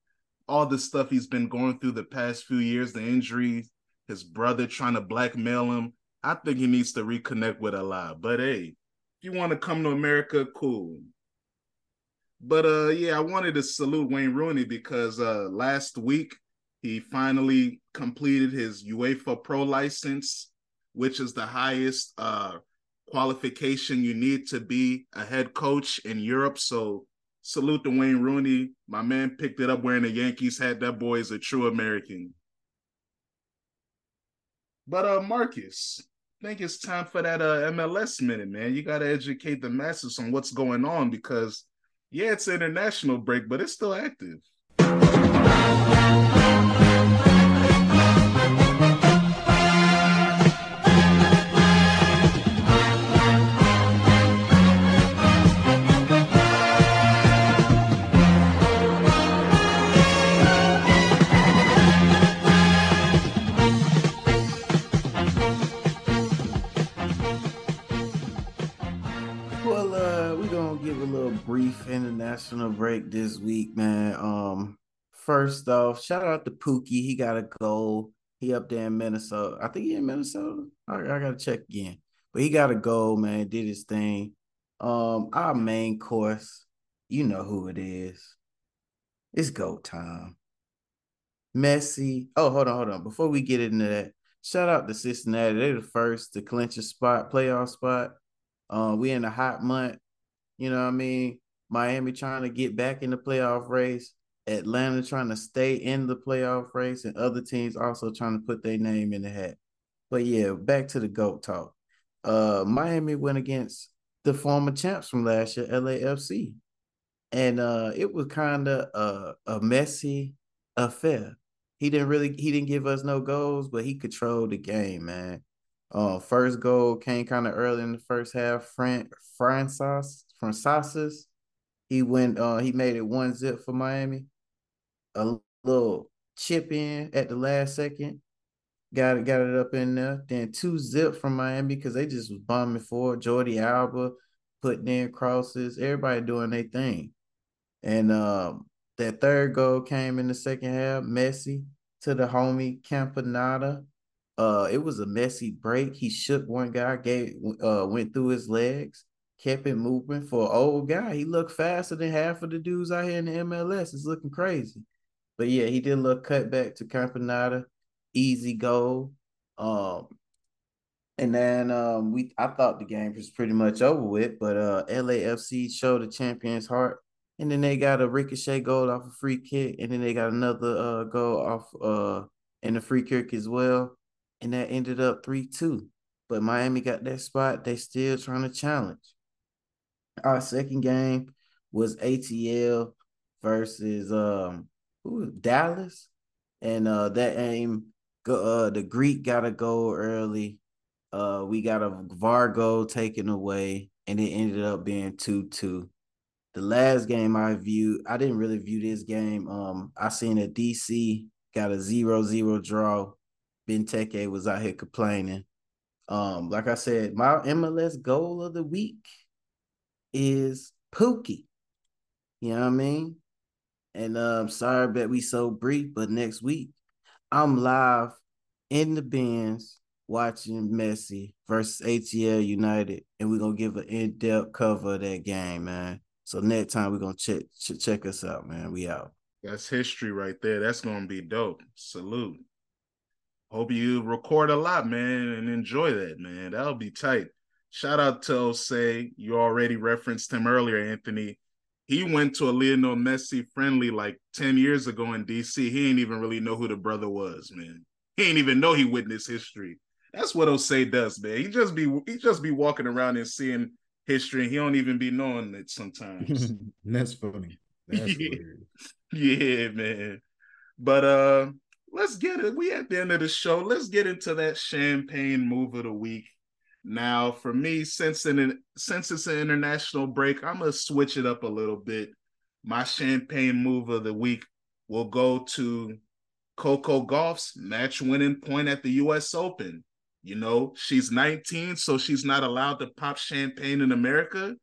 all the stuff he's been going through the past few years, the injuries, his brother trying to blackmail him. I think he needs to reconnect with Allah. But hey, if you want to come to America, cool. But uh yeah, I wanted to salute Wayne Rooney because uh last week he finally completed his UEFA Pro license, which is the highest uh qualification you need to be a head coach in Europe. So salute to Wayne Rooney. My man picked it up wearing a Yankees hat. That boy is a true American. But uh Marcus, I think it's time for that uh MLS minute, man. You gotta educate the masses on what's going on because yeah, it's international break, but it's still active. Brief international break this week, man. Um, first off, shout out to Pookie. He got a goal. He up there in Minnesota. I think he in Minnesota. I, I gotta check again. But he got a goal, man. Did his thing. Um, our main course, you know who it is. It's go time. Messi. Oh, hold on, hold on. Before we get into that, shout out to Cincinnati. They're the first to clinch a spot, playoff spot. Uh, we in a hot month. You know what I mean? Miami trying to get back in the playoff race. Atlanta trying to stay in the playoff race, and other teams also trying to put their name in the hat. But yeah, back to the GOAT talk. Uh, Miami went against the former champs from last year, LAFC. And uh, it was kind of a, a messy affair. He didn't really he didn't give us no goals, but he controlled the game, man. Uh, first goal came kind of early in the first half. Fran Francis from Sasas. He went uh he made it one zip for Miami. A little chip in at the last second. Got it, got it up in there. Then two zip from Miami because they just was bombing for Jordi Alba, putting in crosses, everybody doing their thing. And um that third goal came in the second half. Messi to the homie Campagnaro. Uh, it was a messy break. He shook one guy, gave uh went through his legs kept it moving for an old guy. He looked faster than half of the dudes out here in the MLS. It's looking crazy. But yeah, he did a little cutback to Campagnaro, easy goal. Um, and then um, we I thought the game was pretty much over with, but uh, LAFC showed the champion's heart, and then they got a ricochet goal off a free kick, and then they got another uh, goal off uh in the free kick as well, and that ended up three two. But Miami got that spot. They still trying to challenge. Our second game was ATL versus um who Dallas, and uh that aim uh the Greek got a goal early. Uh, we got a VAR goal taken away, and it ended up being two two. The last game I viewed, I didn't really view this game. Um, I seen a DC got a zero zero draw. Benteke was out here complaining. Um, like I said, my MLS goal of the week is Pookie. You know what I mean? And um, sorry that we so brief, but next week I'm live in the bins watching Messi versus ATL United, and we're gonna give an in-depth cover of that game, man. So next time we're gonna check check us out, man. We out. That's history right there. That's gonna be dope. Salute. Hope you record a lot, man, and enjoy that, man. That'll be tight. Shout out to Osei. You already referenced him earlier, Anthony. He went to a Lionel Messi friendly like 10 years ago in DC. He ain't even really know who the brother was, man. He ain't even know he witnessed history. That's what Osei does, man. He just be he just be walking around and seeing history, and he don't even be knowing it sometimes. That's funny. That's weird. Yeah, man. But uh let's get it. We at the end of the show. Let's get into that champagne move of the week. Now, for me, since since it's an international break, I'm gonna switch it up a little bit. My champagne move of the week will go to Coco Gauff's match winning point at the US Open. You know, she's 19, so she's not allowed to pop champagne in America.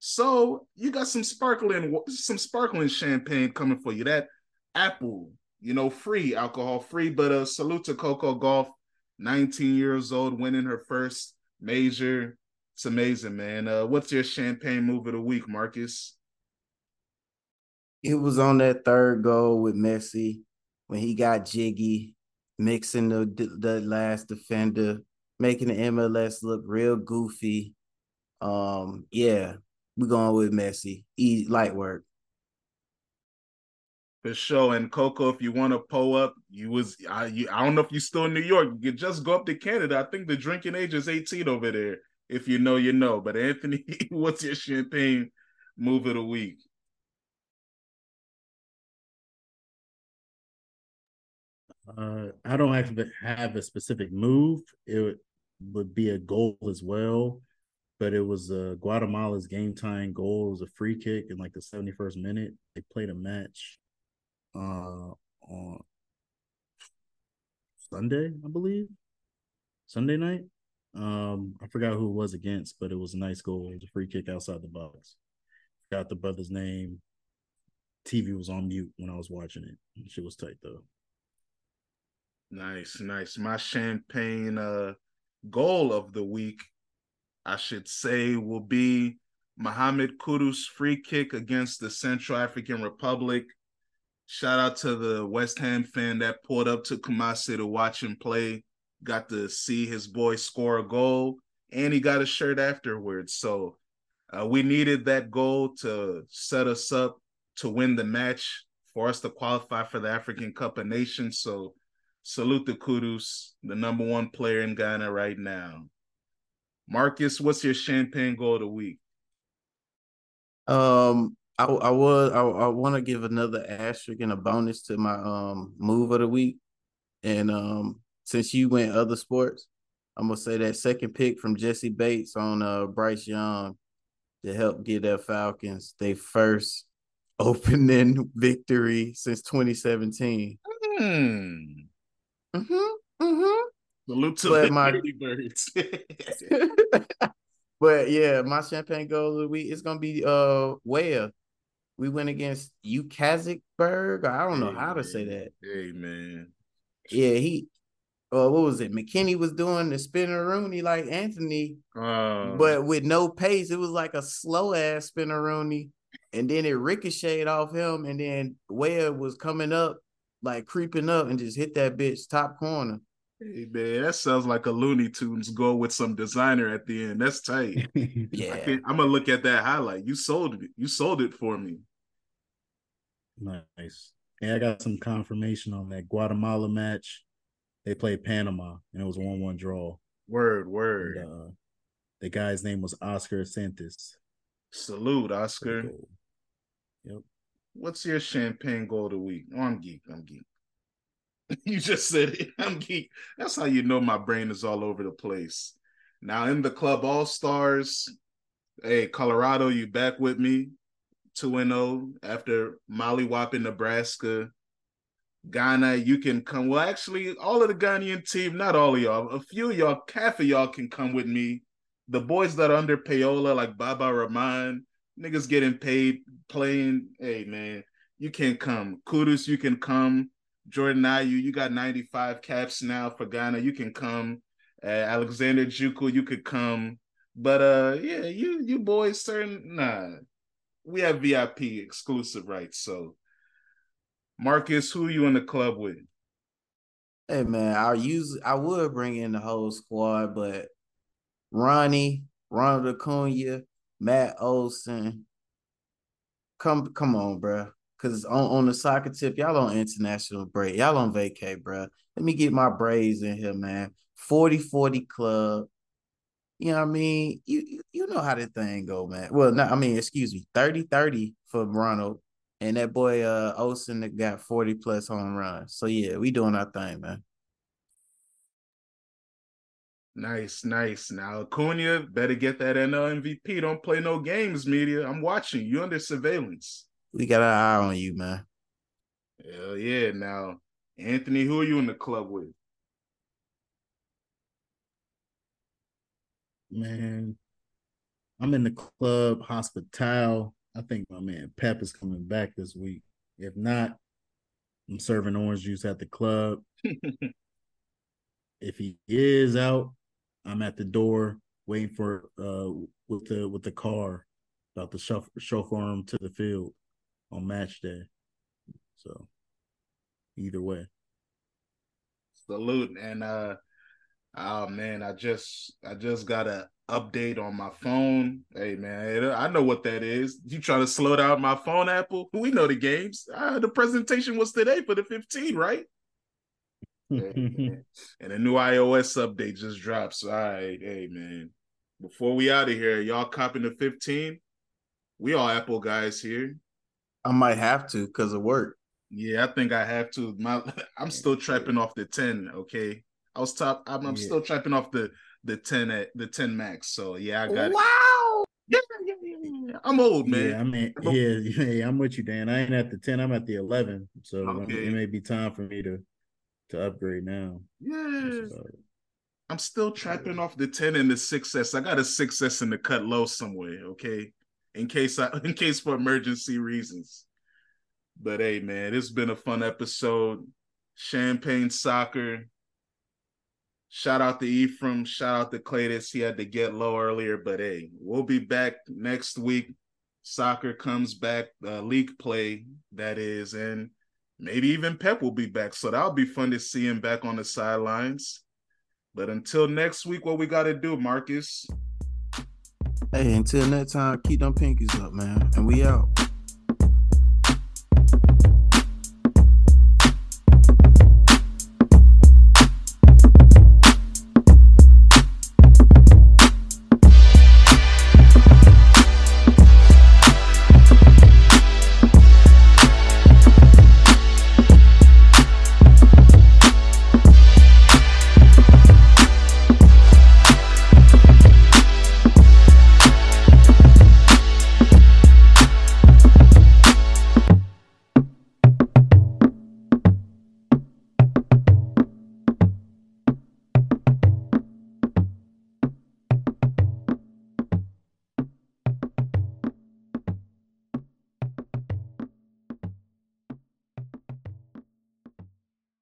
So you got some sparkling, some sparkling champagne coming for you. That apple, you know, free, alcohol free. But uh salute to Coco Golf, 19 years old, winning her first major. It's amazing, man. Uh, what's your champagne move of the week, Marcus? It was on that third goal with Messi when he got jiggy, mixing the the last defender, making the MLS look real goofy. Um, yeah, we're going with Messi. Easy light work. For sure. And Coco, if you want to pull up, you was I you, I don't know if you're still in New York. You just go up to Canada. I think the drinking age is 18 over there. If you know, you know. But Anthony, what's your champagne move of the week? Uh, I don't actually have a specific move. It would be a goal as well, but it was uh, Guatemala's game time goal. It was a free kick in like the 71st minute. They played a match uh, on Sunday, I believe. Sunday night. Um, I forgot who it was against, but it was a nice goal. It was a free kick outside the box. Got the brother's name. TV was on mute when I was watching it. She was tight though. Nice, nice. My champagne uh goal of the week, I should say, will be Mohamed Kudus free kick against the Central African Republic. Shout out to the West Ham fan that pulled up to Kumasi to watch him play. Got to see his boy score a goal, and he got a shirt afterwards. So uh, we needed that goal to set us up to win the match for us to qualify for the African Cup of Nations. So salute the Kudus, the number one player in Ghana right now. Marcus, what's your champagne goal of the week? Um, I I was I, I want to give another asterisk and a bonus to my um move of the week, and um since you went other sports, I'm gonna say that second pick from Jessie Bates on uh Bryce Young to help get their Falcons they first opening victory since 2017. Hmm. Mm-hmm. Mm-hmm. Salute to But the my- Birds. but yeah, my champagne goal of the week is gonna be uh where we went against Ukazikberg. I don't know how to say that. Hey man. Yeah, he uh what was it? McKinney was doing the spinner Rooney like Anthony, Uh, but with no pace. It was like a slow ass spinner Rooney. And then it ricocheted off him, and then Ware was coming up, like creeping up, and just hit that bitch top corner. hey man, that sounds like a Looney Tunes go with some designer at the end. That's tight. yeah, I am gonna look at that highlight. You sold it. You sold it for me. Nice. Yeah, I got some confirmation on that Guatemala match. They played Panama and it was a one-one draw. Word, And, word. uh, the guy's name was Oscar Santis. Salute, Oscar. Yep. What's your champagne goal of the week? Oh, I'm geek. I'm geek. you just said it. I'm geek. That's how you know my brain is all over the place. Now in the club all stars. Hey, Colorado, you back with me? 2 and 0 after Molly whopping Nebraska. Ghana, you can come. Well, actually, all of the Ghanaian team, not all of y'all, a few of y'all, half of y'all can come with me. The boys that are under payola, like Baba Rahman, niggas getting paid playing. Hey man, you can come. Kudus, you can come. Jordan Ayew, you got 95 caps now for Ghana. You can come. Uh, Alexander Djiku, you could come. But uh yeah, you you boys certain nah. We have VIP exclusive rights. So Marcus, who you in the club with? Hey man, I use I would bring in the whole squad, but Ronnie, Ronald Acuna, Matt Olson. Come come on, bro. Cause on, on the soccer tip, y'all on international break. Y'all on vacay, bro. Let me get my Braves in here, man. 40-40 club. You know what I mean? You you know how that thing go, man. Well, no, I mean, excuse me, 30-30 for Ronald. And that boy uh Olson that got 40 plus home runs. So yeah, we doing our thing, man. Nice, nice. Now Acuna better get that NL MVP. Don't play no games, media. I'm watching you under surveillance. We got our eye on you, man. Hell yeah. Now, Anthony, who are you in the club with? Man, I'm in the club hospital. I think my man Pep is coming back this week. If not, I'm serving orange juice at the club. if he is out, I'm at the door waiting for uh with the with the car about to chauffeur, chauffeur him to the field on match day. So either way. Salute and uh oh man, I just I just got a update on my phone. Hey man, I know what that is. You trying to slow down my phone, Apple? We know the games. Uh, the presentation was today for the 15, right? and a new iOS update just dropped. So, all right, hey man, before we out of here, y'all copping the 15? We all Apple guys here. I might have to because of work. Yeah, I think I have to. My, I'm still trapping off the 10. Okay, I was top. I'm, I'm yeah. still trapping off the the 10 at the 10 max. So yeah, I got wow. Yeah, yeah, yeah, yeah. I'm old, man. Yeah, I mean, yeah, yeah, I'm with you, Dan. I ain't at the 10. I'm at the 11. So okay. it may be time for me to to upgrade now. Yeah. I'm still trapping off the 10 and the 6S. I got a 6S in the cut low somewhere, okay? In case I in case for emergency reasons. But hey man, it's been a fun episode. Champagne soccer. Shout out to Ephraim. Shout out to Claytis. He had to get low earlier, but hey, we'll be back next week. Soccer comes back, uh, league play that is, and maybe even Pep will be back. So that'll be fun to see him back on the sidelines. But until next week, what we got to do, Marcus? Hey, until next time, keep them pinkies up, man. And we out.